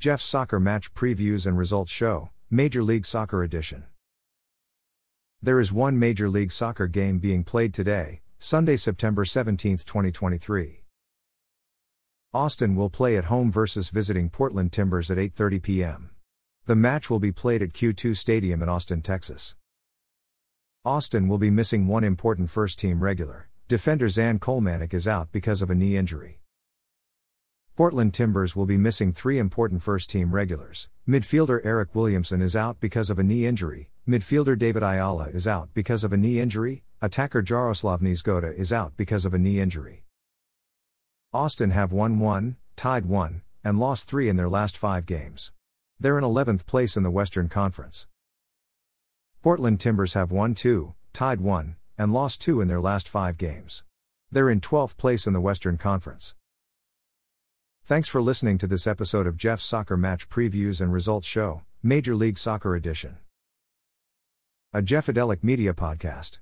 Jeff's Soccer Match Previews and Results Show, Major League Soccer Edition. There is one Major League Soccer game being played today, Sunday, September 17, 2023. Austin will play at home versus visiting Portland Timbers at 8:30 p.m. The match will be played at Q2 Stadium in Austin, Texas. Austin will be missing one important first team regular. Defender Zan Kolmanič is out because of a knee injury. Portland Timbers will be missing three important first team regulars. Midfielder Eric Williamson is out because of a knee injury, midfielder David Ayala is out because of a knee injury, attacker Jaroslav Niezgoda is out because of a knee injury. Austin have won 1, tied 1, and lost 3 in their last 5 games. They're in 11th place in the Western Conference. Portland Timbers have won 2, tied 1, and lost 2 in their last 5 games. They're in 12th place in the Western Conference. Thanks for listening to this episode of Jeff's Soccer Match Previews and Results Show, Major League Soccer Edition. A Jeffadelic Media Podcast.